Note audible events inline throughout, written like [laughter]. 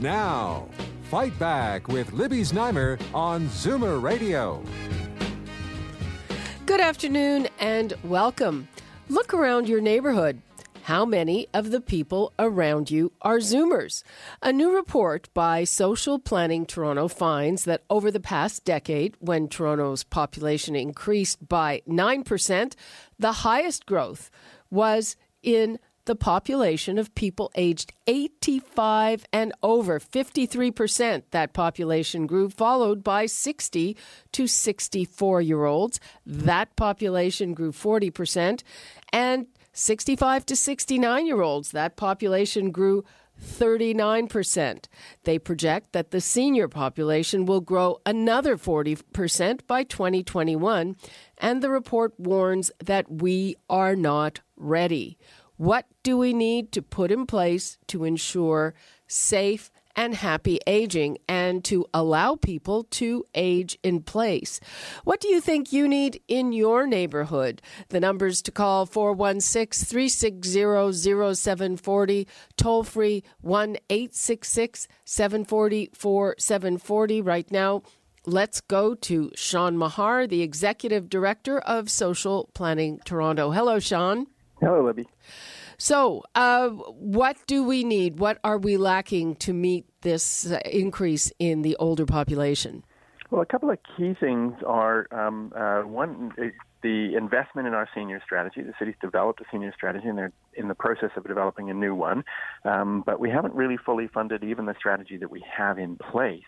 Now, Fight Back with Libby Znaimer on Zoomer Radio. Good afternoon and welcome. Look around your neighborhood. How many of the people around you are Zoomers? A new report by Social Planning Toronto finds that over the past decade, when Toronto's population increased by 9%, the highest growth was in the population of people aged 85 and over. 53% that population grew, followed by 60 to 64 year olds. That population grew 40%. And 65 to 69 year olds, that population grew 39%. They project that the senior population will grow another 40% by 2021, and the report warns that we are not ready. What do we need to put in place to ensure safe and happy aging and to allow people to age in place? What do you think you need in your neighborhood? The numbers to call 416 360 0740, toll free 1 866 740 4740. Right now, let's go to Sean Meagher, the Executive Director of Social Planning Toronto. Hello, Sean. Hello, Libby. So, uh, what do we need? What are we lacking to meet this uh, increase in the older population? Well, a couple of key things are um, uh, one, the investment in our senior strategy. The city's developed a senior strategy, and they're in the process of developing a new one. Um, but we haven't really fully funded even the strategy that we have in place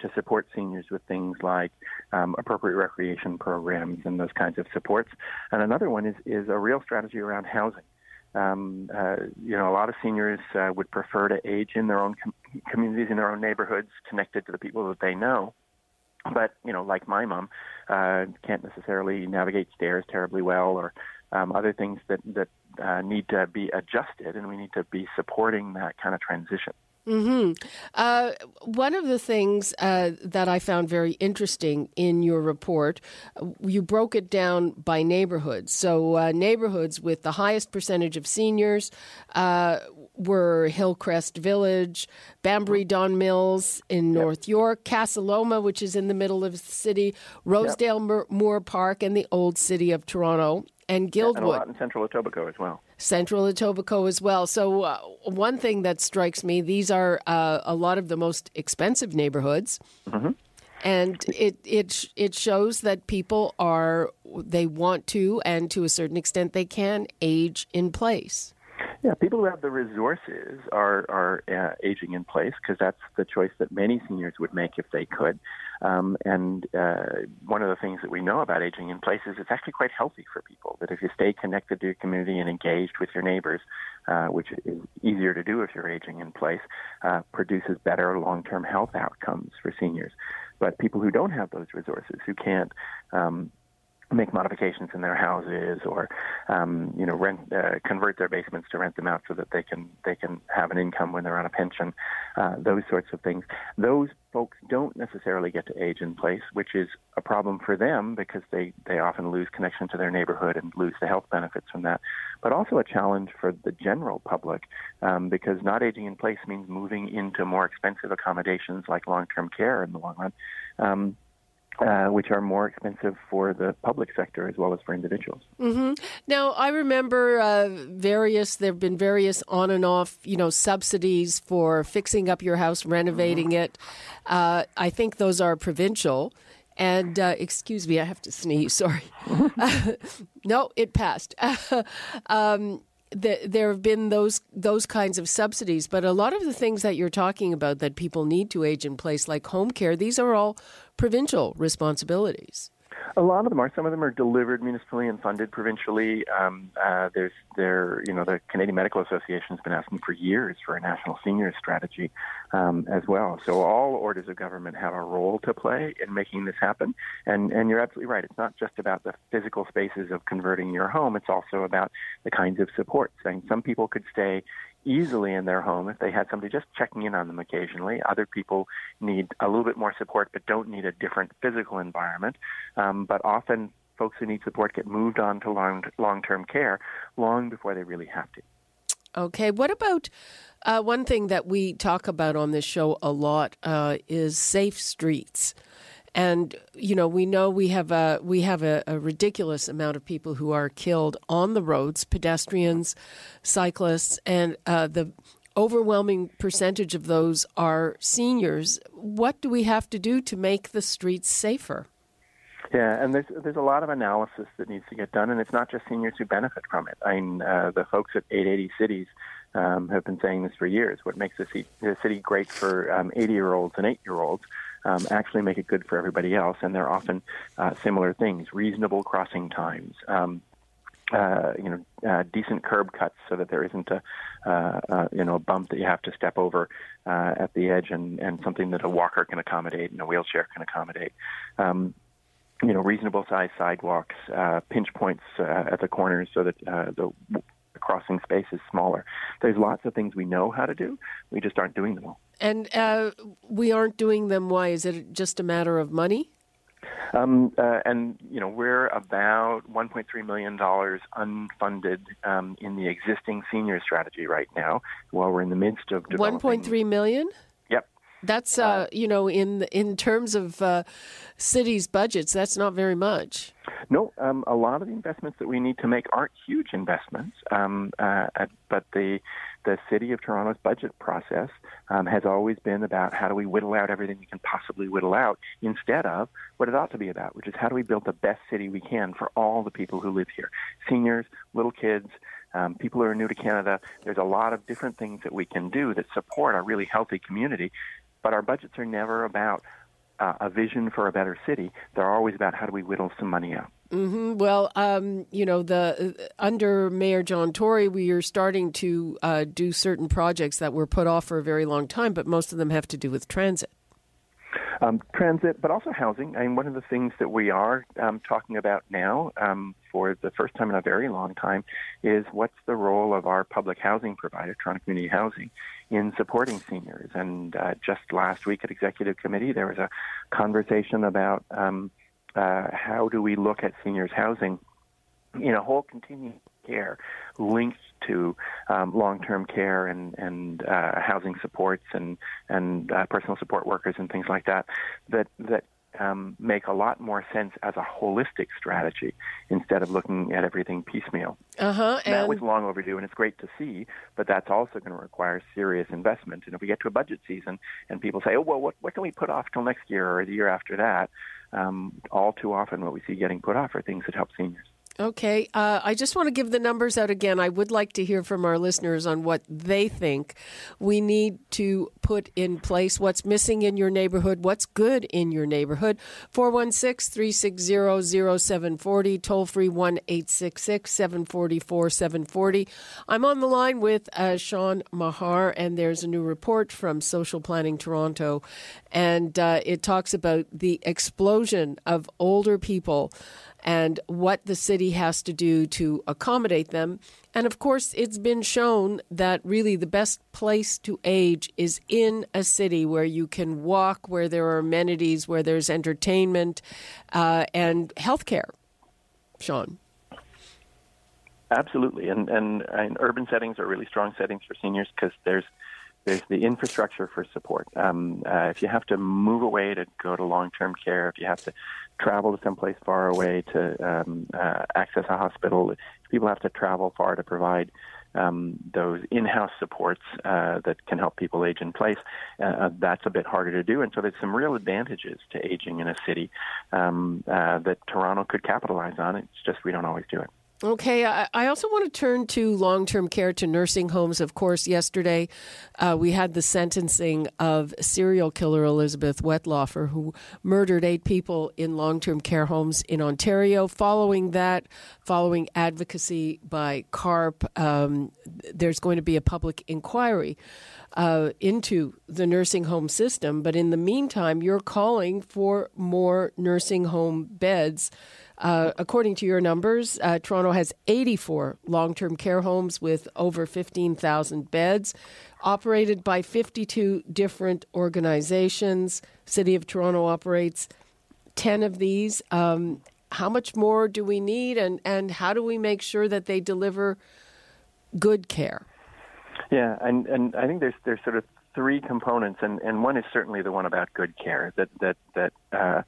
to support seniors with things like um, appropriate recreation programs and those kinds of supports. And another one is, is a real strategy around housing. Um, uh, you know, a lot of seniors uh, would prefer to age in their own com- communities, in their own neighborhoods, connected to the people that they know. But you know, like my mom, uh, can't necessarily navigate stairs terribly well, or um, other things that that uh, need to be adjusted, and we need to be supporting that kind of transition. Mm-hmm. Uh, one of the things uh, that I found very interesting in your report, you broke it down by neighborhoods. So, uh, neighborhoods with the highest percentage of seniors uh, were Hillcrest Village, Banbury Don Mills in yep. North York, Casa Loma, which is in the middle of the city, Rosedale yep. Moore Park, and the Old City of Toronto and Guildwood. Yeah, and a lot in Central Etobicoke as well. Central Etobicoke as well. So, uh, one thing that strikes me, these are uh, a lot of the most expensive neighborhoods. Mm-hmm. And it, it it shows that people are they want to and to a certain extent they can age in place. Yeah, people who have the resources are are uh, aging in place because that's the choice that many seniors would make if they could. Um, and uh, one of the things that we know about aging in place is it's actually quite healthy for people. That if you stay connected to your community and engaged with your neighbors, uh, which is easier to do if you're aging in place, uh, produces better long-term health outcomes for seniors. But people who don't have those resources, who can't um, make modifications in their houses or um, you know rent uh, convert their basements to rent them out so that they can they can have an income when they're on a pension uh, those sorts of things. Those folks don't necessarily get to age in place which is a problem for them because they they often lose connection to their neighborhood and lose the health benefits from that. But also a challenge for the general public um, because not aging in place means moving into more expensive accommodations like long-term care in the long run. Um, uh, which are more expensive for the public sector as well as for individuals. Mm-hmm. Now, I remember uh, various. There have been various on and off, you know, subsidies for fixing up your house, renovating mm-hmm. it. Uh, I think those are provincial. And uh, excuse me, I have to sneeze. [laughs] Sorry. [laughs] [laughs] no, it passed. um, the, there have been those those kinds of subsidies, but a lot of the things that you're talking about that people need to age in place, like home care, these are all provincial responsibilities. A lot of them are. Some of them are delivered municipally and funded provincially. Um, uh, there's there, you know, the Canadian Medical Association has been asking for years for a national seniors strategy um, as well. So all orders of government have a role to play in making this happen. And and you're absolutely right. It's not just about the physical spaces of converting your home. It's also about the kinds of support. Saying some people could stay easily in their home if they had somebody just checking in on them occasionally. Other people need a little bit more support but don't need a different physical environment. Um, but often folks who need support get moved on to long long term care long before they really have to. Okay, what about uh, one thing that we talk about on this show a lot uh, is safe streets. And you know, we know we have a we have a, a, ridiculous amount of people who are killed on the roads, pedestrians, cyclists, and uh, the overwhelming percentage of those are seniors. What do we have to do to make the streets safer? Yeah, and there's there's a lot of analysis that needs to get done, and it's not just seniors who benefit from it. I mean, uh, the folks at 880 Cities um, have been saying this for years. What makes the city, city great for 80 um, year olds and 8 year olds um, actually make it good for everybody else. And they're often uh, similar things: reasonable crossing times. Um, uh, you know, uh, decent curb cuts so that there isn't a, uh, uh, you know, a bump that you have to step over uh, at the edge, and, and something that a walker can accommodate and a wheelchair can accommodate. Um, you know, reasonable sized sidewalks, uh, pinch points uh, at the corners so that uh, the crossing space is smaller. There's lots of things we know how to do. We just aren't doing them all. And uh, we aren't doing them. Why? Is it just a matter of money? Um, uh, and you know we're about 1.3 million dollars unfunded um, in the existing senior strategy right now, while we're in the midst of developing. 1.3 million. Yep. That's uh, you know in in terms of uh, cities' budgets, that's not very much. No, um, a lot of the investments that we need to make aren't huge investments, um, uh, but the the city of Toronto's budget process um, has always been about how do we whittle out everything we can possibly whittle out instead of what it ought to be about, which is how do we build the best city we can for all the people who live here seniors, little kids, um, people who are new to Canada. There's a lot of different things that we can do that support a really healthy community, but our budgets are never about uh, a vision for a better city. They're always about how do we whittle some money out. Mm-hmm. Well, um, you know, the uh, under Mayor John Tory, we are starting to uh, do certain projects that were put off for a very long time, but most of them have to do with transit. Um, transit, but also housing. I mean, one of the things that we are um, talking about now um, for the first time in a very long time is what's the role of our public housing provider, Toronto Community Housing, in supporting seniors. And uh, just last week at Executive Committee, there was a conversation about um, uh, how do we look at seniors housing in a whole continuum care linked to um, long-term care and and uh, housing supports and and uh, personal support workers and things like that that that um, make a lot more sense as a holistic strategy instead of looking at everything piecemeal. Uh-huh, and that was long overdue, and it's great to see, but that's also going to require serious investment. And if we get to a budget season and people say, oh, well, what, what can we put off till next year or the year after that? Um, all too often, what we see getting put off are things that help seniors. Okay. Uh, I just want to give the numbers out again. I would like to hear from our listeners on what they think we need to put in place, what's missing in your neighborhood, what's good in your neighborhood. 416 360 0740, toll free 1 866 744 740. I'm on the line with uh, Sean Meagher, and there's a new report from Social Planning Toronto, and uh, it talks about the explosion of older people and what the city has to do to accommodate them. And of course, it's been shown that really the best place to age is in a city where you can walk, where there are amenities, where there's entertainment uh, and healthcare. Sean. Absolutely, and, and and urban settings are really strong settings for seniors because there's there's the infrastructure for support. Um, uh, if you have to move away to go to long-term care, if you have to travel to someplace far away to um, uh, access a hospital, if people have to travel far to provide um, those in-house supports uh, that can help people age in place, uh, uh, that's a bit harder to do. And so there's some real advantages to aging in a city um, uh, that Toronto could capitalize on. It's just we don't always do it. Okay, I, also want to turn to long term care, to nursing homes. Of course, yesterday uh, we had the sentencing of serial killer Elizabeth Wettlaufer, who murdered eight people in long term care homes in Ontario. Following that, following advocacy by CARP, um, there's going to be a public inquiry uh, into the nursing home system. But in the meantime, you're calling for more nursing home beds. Uh, according to your numbers, uh, Toronto has 84 long term care homes with over 15,000 beds, operated by 52 different organizations. City of Toronto operates 10 of these. Um, how much more do we need, and, and how do we make sure that they deliver good care? Yeah, and, and I think there's there's sort of three components, and, and one is certainly the one about good care. That that that uh,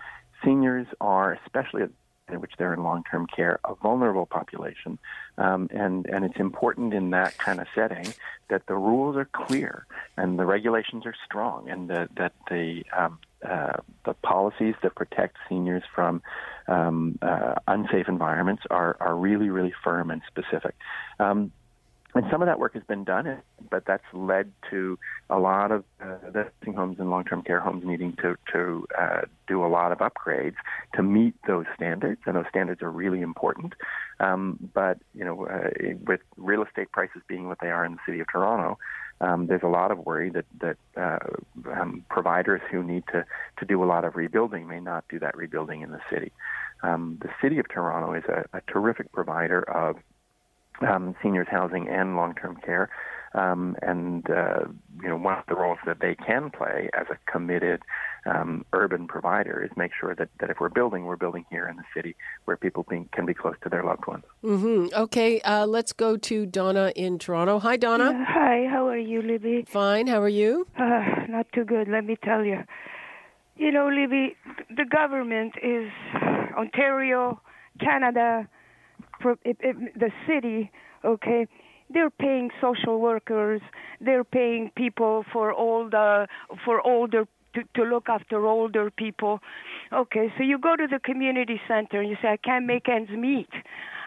seniors are, especially in which they're in long-term care, a vulnerable population, um, and and it's important in that kind of setting that the rules are clear and the regulations are strong, and the, that the um, uh, the policies that protect seniors from um, uh, unsafe environments are are really really firm and specific. Um, and some of that work has been done, but that's led to a lot of uh, nursing homes and long-term care homes needing to to uh, do a lot of upgrades to meet those standards, and those standards are really important. Um, but you know, uh, with real estate prices being what they are in the city of Toronto, um, there's a lot of worry that that uh, um, providers who need to to do a lot of rebuilding may not do that rebuilding in the city. Um, the city of Toronto is a, a terrific provider of um, seniors housing and long-term care. Um, and uh, you know, one of the roles that they can play as a committed um, urban provider is make sure that, that if we're building, we're building here in the city where people being, can be close to their loved ones. Mm-hmm. Okay, uh, let's go to Donna in Toronto. Hi, Donna. Uh, hi, how are you, Libby? Fine. How are you? Uh, not too good. Let me tell you. You know, Libby, the government is Ontario, Canada, it, it, the city, okay, they're paying social workers, they're paying people for all the for older to, to look after older people. Okay, so you go to the community center and you say, I can't make ends meet.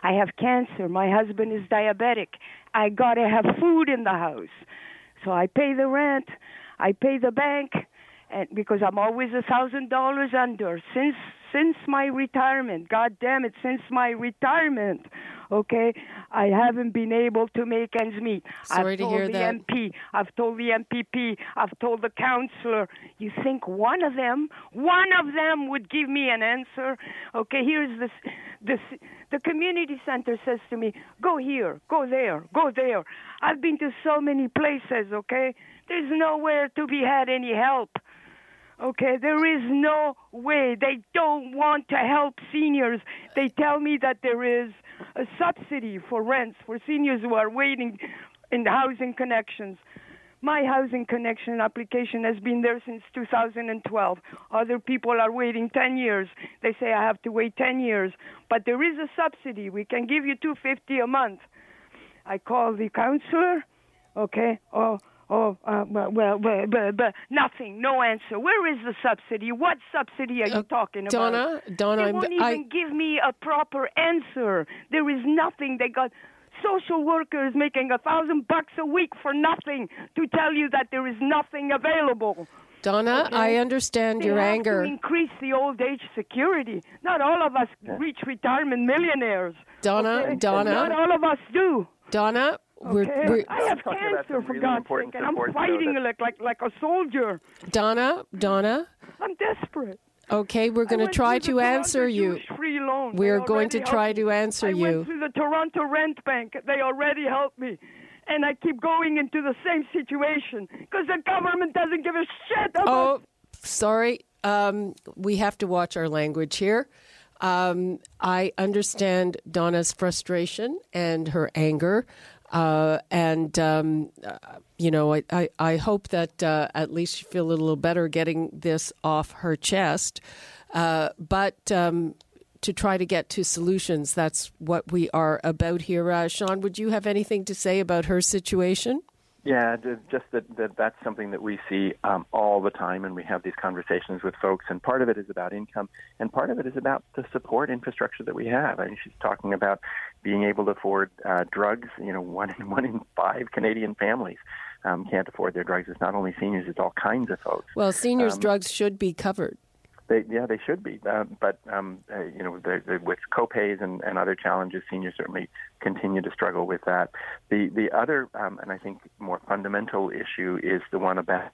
I have cancer. My husband is diabetic. I gotta have food in the house. So I pay the rent. I pay the bank, and because I'm always a thousand dollars under since since my retirement. God damn it, since my retirement. Okay, I haven't been able to make ends meet. Sorry I've to told hear the that. MP, I've told the MPP, I've told the councillor. You think one of them, one of them would give me an answer? Okay, here's this, this. The community center says to me, "Go here, go there, go there." I've been to so many places. Okay, there's nowhere to be had any help. Okay, there is no way. They don't want to help seniors. They tell me that there is a subsidy for rents for seniors who are waiting in the housing connections. My housing connection application has been there since 2012. Other people are waiting 10 years. They say I have to wait 10 years, but there is a subsidy. We can give you 250 a month. I call the counselor, okay? Oh, well, well, well, well, well, nothing, no answer. Where is the subsidy? What subsidy are you Uh, talking about? Donna, Donna, they I'm- won't even I- give me a proper answer. There is nothing. They got social workers making a thousand bucks a week for nothing to tell you that there is nothing available. Donna, Okay. I understand They your have anger. To increase the old age security. Not all of us reach retirement millionaires. Donna, okay? Donna. Not all of us do. Donna, we're, Okay? we're I have Talking about cancer some for really God's sake, and I'm fighting that- like like like a soldier. Donna, Donna. I'm desperate. Okay, we're going to try to answer you. Free loan. We're going to try helped to answer you. I you. went to the Toronto Rent Bank. They already helped me. And I keep going into the same situation because the government doesn't give a shit about Oh, sorry. Um, we have to watch our language here. Um, I understand Donna's frustration and her anger. Uh, and, um, uh, you know, I, I, I hope that uh, at least you feel a little better getting this off her chest. Uh, but um, to try to get to solutions, that's what we are about here. Uh, Sean, would you have anything to say about her situation? Yeah, just that, that that's something that we see um, all the time, and we have these conversations with folks. And part of it is about income, and part of it is about the support infrastructure that we have. I mean, she's talking about being able to afford uh, drugs. You know, one in one in five Canadian families um, can't afford their drugs. It's not only seniors; it's all kinds of folks. Well, seniors' um, drugs should be covered. They, yeah, they should be. Uh, but um, uh, you know, the, the, with copays and, and other challenges, seniors certainly continue to struggle with that. The the other, um, and I think more fundamental issue is the one about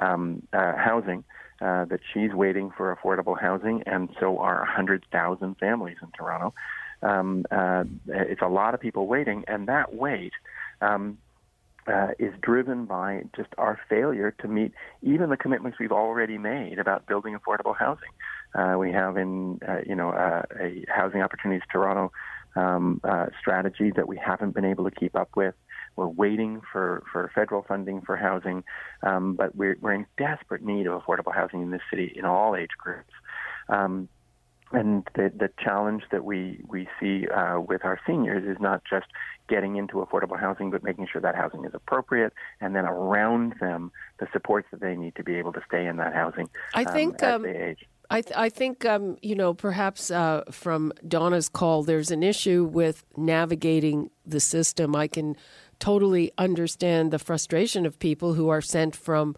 um, uh, housing. Uh, that she's waiting for affordable housing, and so are 100,000 families in Toronto. Um, uh, it's a lot of people waiting, and that wait um, uh, is driven by just our failure to meet even the commitments we've already made about building affordable housing. Uh, we have in, uh, you know, uh, a Housing Opportunities Toronto um, uh, strategy that we haven't been able to keep up with. We're waiting for, for federal funding for housing, um, but we're, we're in desperate need of affordable housing in this city in all age groups. Um, and the, the challenge that we, we see uh, with our seniors is not just getting into affordable housing, but making sure that housing is appropriate, and then around them the supports that they need to be able to stay in that housing. I um, think as um, they age. I, th- I think um, you know perhaps uh, from Donna's call, there's an issue with navigating the system. I can totally understand the frustration of people who are sent from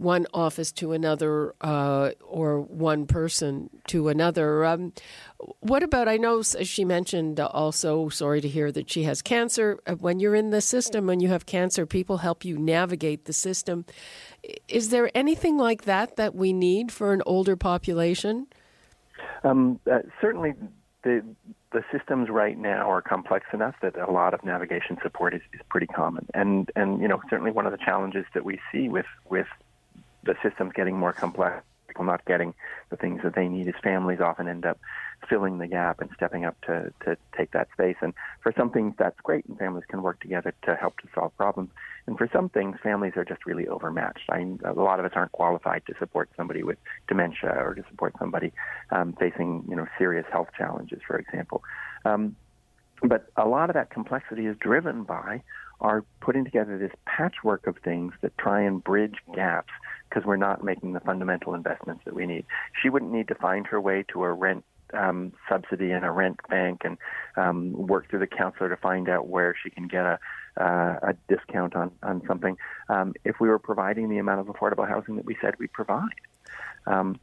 one office to another uh, or one person to another. Um, what about? I know she mentioned also. Sorry to hear that she has cancer. Uh, when you're in the system, when you have cancer, people help you navigate the system. Is there anything like that that we need for an older population? Um, uh, certainly, the the systems right now are complex enough that a lot of navigation support is, is pretty common. And and you know certainly one of the challenges that we see with with the system's getting more complex, people not getting the things that they need as families often end up filling the gap and stepping up to, to take that space. And for some things, that's great, and families can work together to help to solve problems. And for some things, families are just really overmatched. I, a lot of us aren't qualified to support somebody with dementia or to support somebody um, facing, you know, serious health challenges, for example. Um, but a lot of that complexity is driven by our putting together this patchwork of things that try and bridge gaps because we're not making the fundamental investments that we need. She wouldn't need to find her way to a rent um, subsidy and a rent bank and um, work through the counselor to find out where she can get a, uh, a discount on, on something um, if we were providing the amount of affordable housing that we said we'd provide. Um,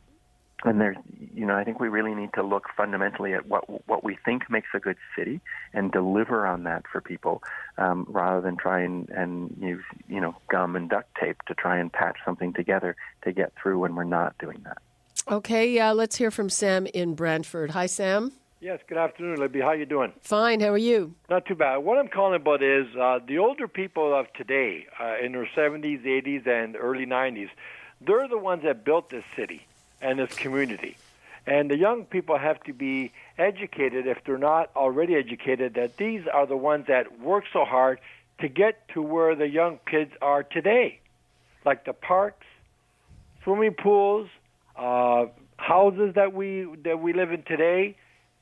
and there's you know I think we really need to look fundamentally at what what we think makes a good city and deliver on that for people um, rather than try and and use you know gum and duct tape to try and patch something together to get through when we're not doing that. Okay, uh, let's hear from Sam in Brantford. Hi, Sam. Yes, good afternoon, Libby. How you doing? Fine. How are you? Not too bad. What I'm calling about is uh, the older people of today, uh, in their 70s, 80s, and early 90s. They're the ones that built this city and this community. And the young people have to be educated, if they're not already educated, that these are the ones that work so hard to get to where the young kids are today, like the parks, swimming pools, uh, houses that we that we live in today.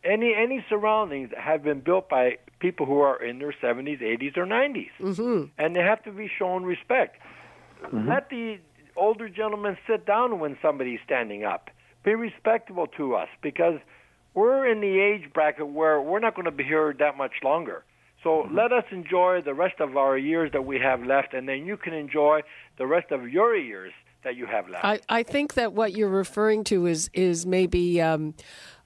Any any surroundings have been built by people who are in their 70s, 80s, or 90s, mm-hmm. and they have to be shown respect. Mm-hmm. Let the older gentlemen sit down when somebody's standing up. Be respectable to us because we're in the age bracket where we're not going to be here that much longer. So mm-hmm. let us enjoy the rest of our years that we have left, and then you can enjoy the rest of your years that you have left. I, I think that what you're referring to is is maybe um,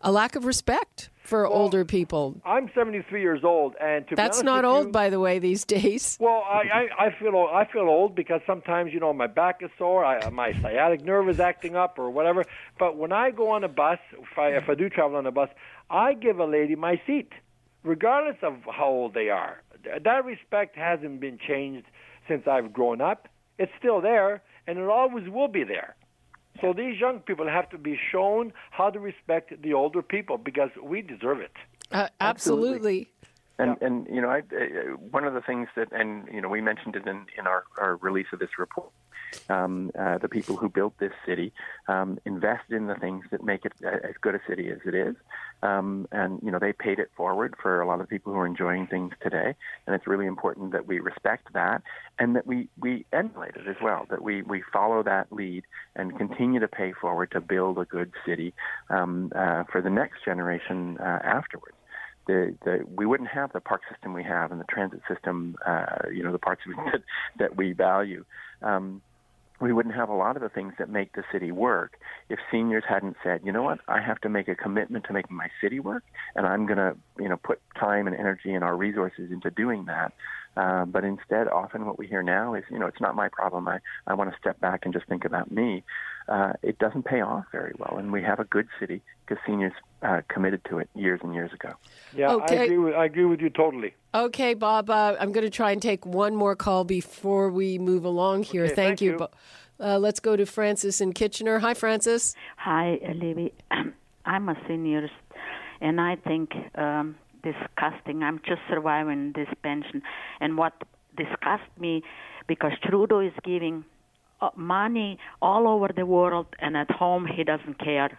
a lack of respect for well, older people. I'm 73 years old, and to that's not old, you, by the way, these days. Well, I, I, I feel I feel old because sometimes you know my back is sore, I, my sciatic nerve is acting up, or whatever. But when I go on a bus, if I if I do travel on a bus, I give a lady my seat, regardless of how old they are. That respect hasn't been changed since I've grown up. It's still there, and it always will be there. So these young people have to be shown how to respect the older people because we deserve it. Uh, absolutely. And and you know, I, uh, one of the things that, and you know, we mentioned it in in our our release of this report. Um, uh, the people who built this city um, invested in the things that make it as good a city as it is, um, and you know they paid it forward for a lot of people who are enjoying things today. And it's really important that we respect that and that we we emulate it as well. That we we follow that lead and continue to pay forward to build a good city um, uh, for the next generation uh, afterwards the, the we wouldn't have the park system we have and the transit system, uh, you know, the parts [laughs] that, that we value. Um, we wouldn't have a lot of the things that make the city work if seniors hadn't said, you know what, I have to make a commitment to making my city work, and I'm going to, you know, put time and energy and our resources into doing that. Uh, but instead, often what we hear now is, you know, it's not my problem. I, I want to step back and just think about me. Uh, it doesn't pay off very well, and we have a good city because seniors uh, committed to it years and years ago. Yeah, okay. I agree with I agree with you totally. Okay, Bob. Uh, I'm going to try and take one more call before we move along here. Okay, thank, thank, you. you. Uh, let's go to Francis in Kitchener. Hi, Francis. Hi, Libby. [clears throat] I'm a senior, and I think um, disgusting. I'm just surviving this pension, and what disgusts me because Trudeau is giving uh, money all over the world, and at home he doesn't care.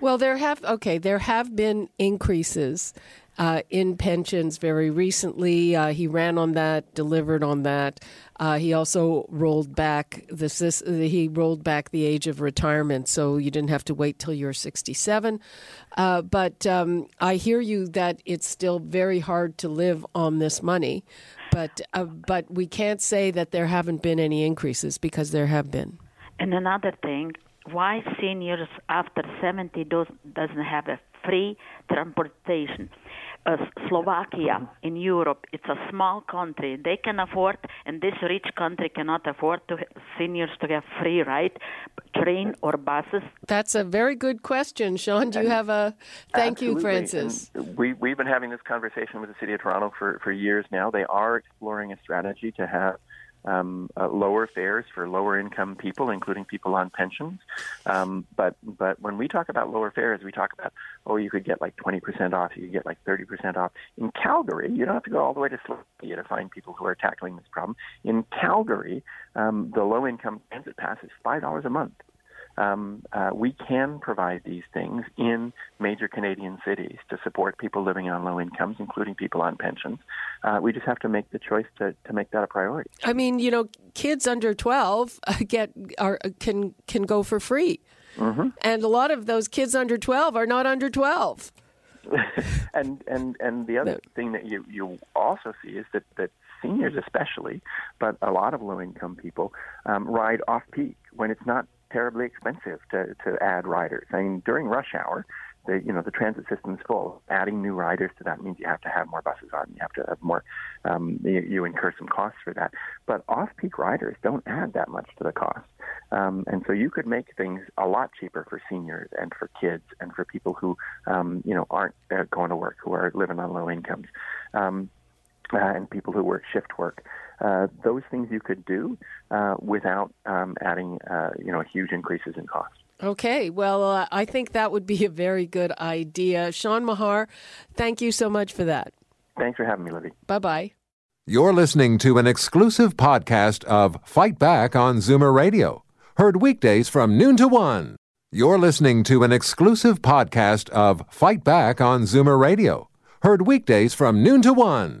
Well, there have okay, there have been increases uh, in pensions very recently. Uh, he ran on that, delivered on that. Uh, he also rolled back the he rolled back the age of retirement, so you didn't have to wait till you're 67. Uh, but um, I hear you that it's still very hard to live on this money. But uh, but we can't say that there haven't been any increases because there have been. And another thing, why seniors after 70 doesn't have a free transportation? Uh, Slovakia in Europe. It's a small country. They can afford, and this rich country cannot afford to seniors to have free ride, train or buses. That's a very good question, Sean. Do you have a thank Absolutely. you, Francis? And we we've been having this conversation with the city of Toronto for for years now. They are exploring a strategy to have um, uh, lower fares for lower income people, including people on pensions. Um, but but when we talk about lower fares, we talk about oh you could get like 20% off, you could get like 30% off. In Calgary, you don't have to go all the way to Slovakia to find people who are tackling this problem. In Calgary, um, the low income transit pass is five dollars a month um, uh, we can provide these things in major Canadian cities to support people living on low incomes, including people on pensions. Uh, we just have to make the choice to, to make that a priority. I mean, you know, kids under twelve get are can can go for free, mm-hmm. and a lot of those kids under twelve are not under twelve. [laughs] and and and the other no. thing that you you also see is that that seniors especially, but a lot of low income people um, ride off peak when it's not terribly expensive to, to add riders. I mean, during rush hour, the you know the transit system is full. Adding new riders to that means you have to have more buses on. You have to have more. Um, you, you incur some costs for that. But off-peak riders don't add that much to the cost, um, and so you could make things a lot cheaper for seniors and for kids and for people who um, you know aren't uh, going to work, who are living on low incomes, um, uh, and people who work shift work. Uh, those things you could do uh, without um, adding, uh, you know, huge increases in cost. Okay, well, uh, I think that would be a very good idea. Sean Meagher, thank you so much for that. Thanks for having me, Libby. Bye bye. You're listening to an exclusive podcast of Fight Back on Zoomer Radio, heard weekdays from noon to one. You're listening to an exclusive podcast of Fight Back on Zoomer Radio, heard weekdays from noon to one.